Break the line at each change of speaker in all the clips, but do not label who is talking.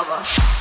Sauber.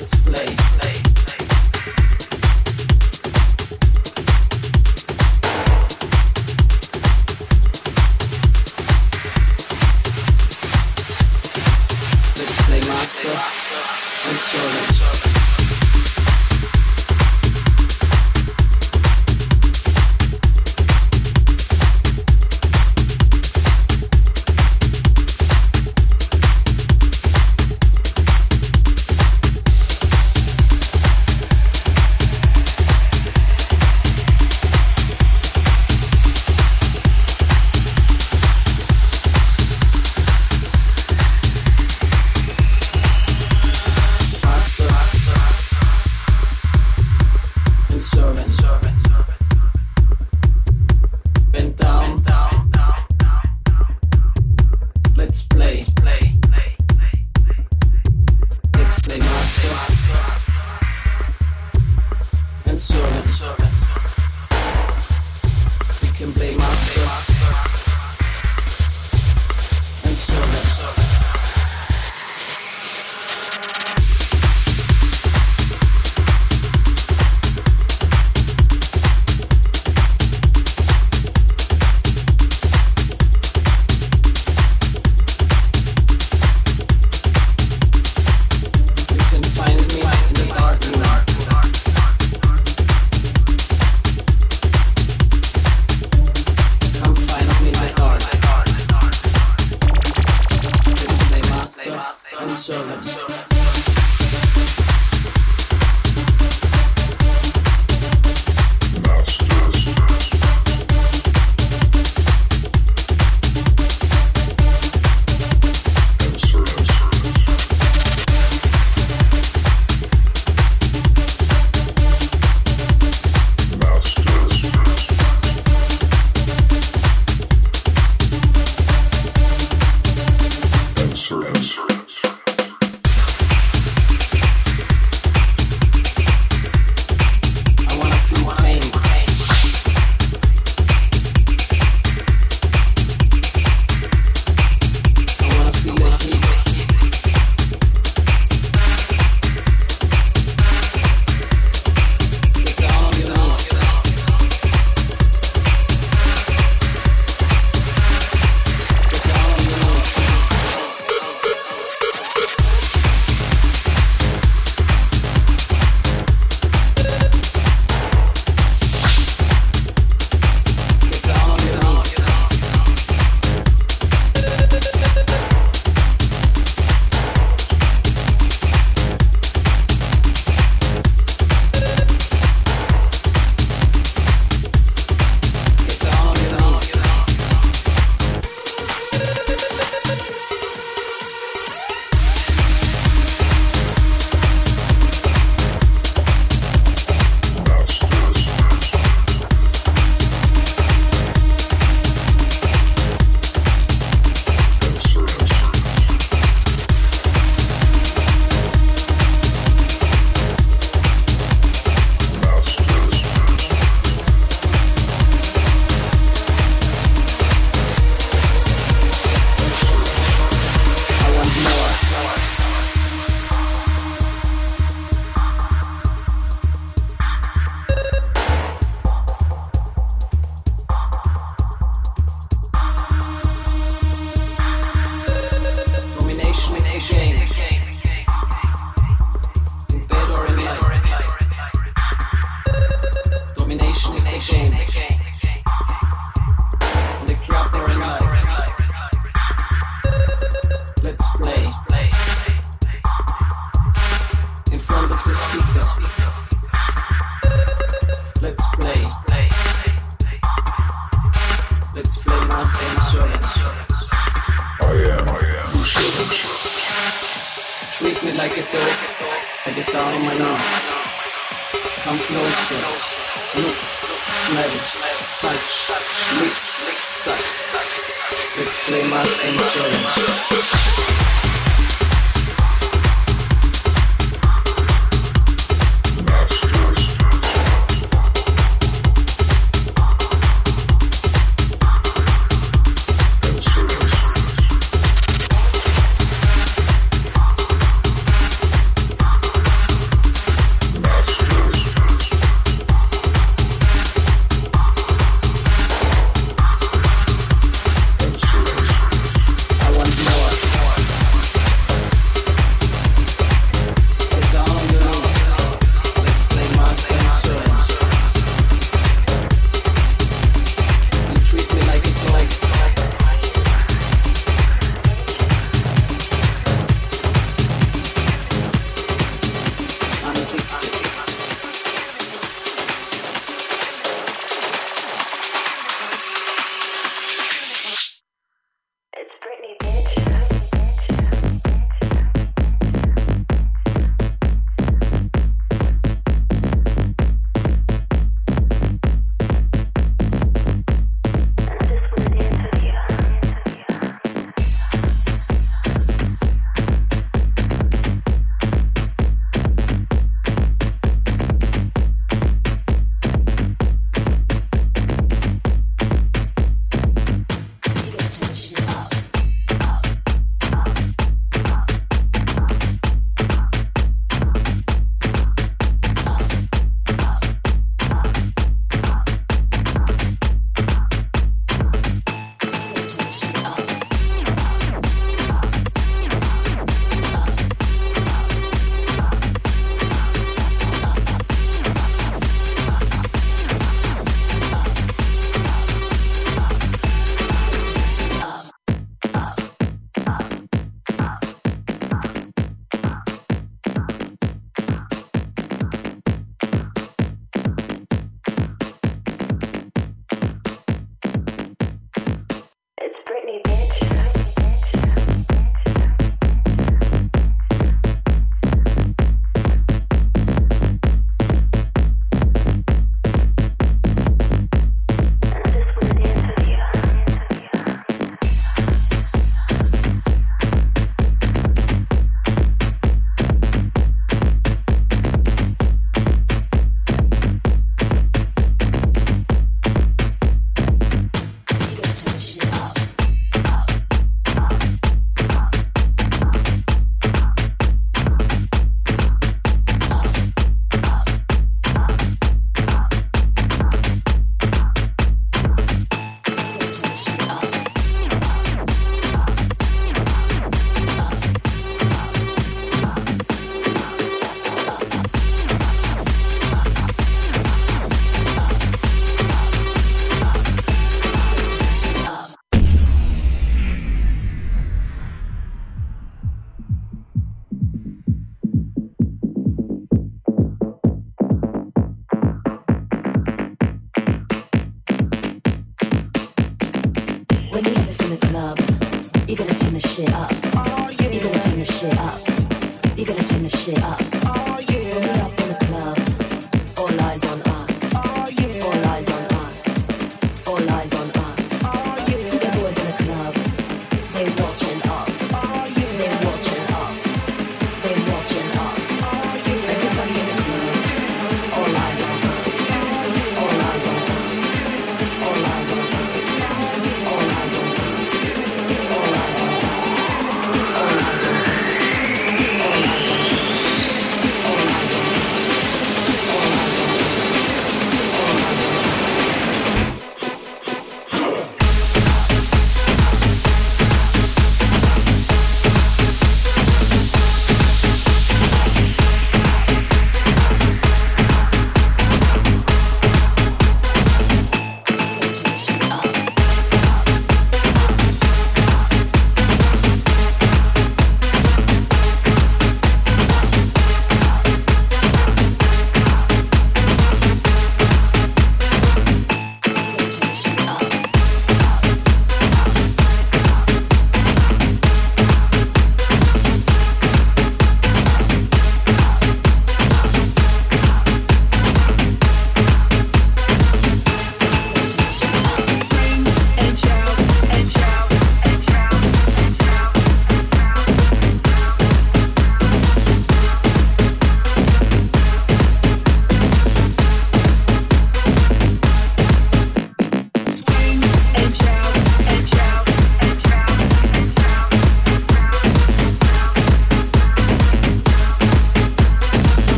its place.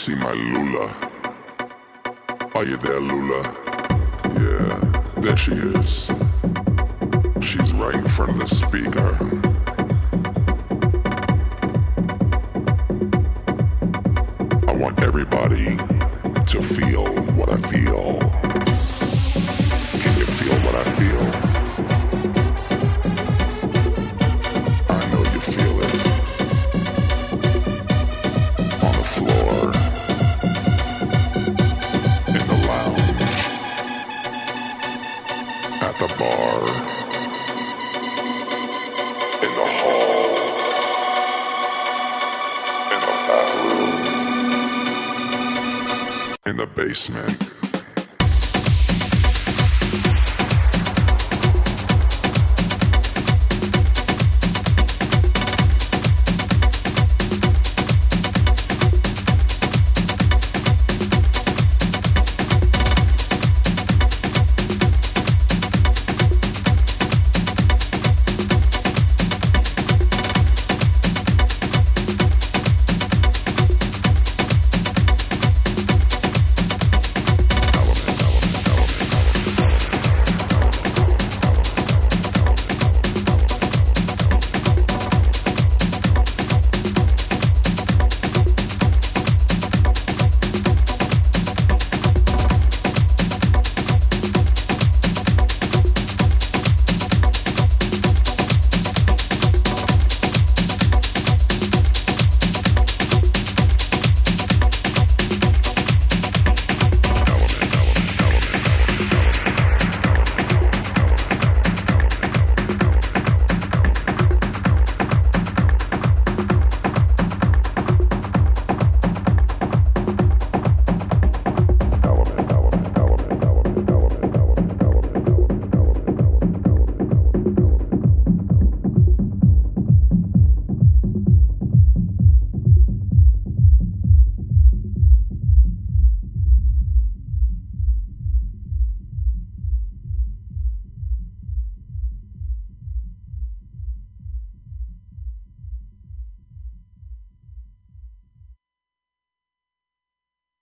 see my Lula. Are you there, Lula? Yeah, there she is. She's right in front of the speaker. In the basement.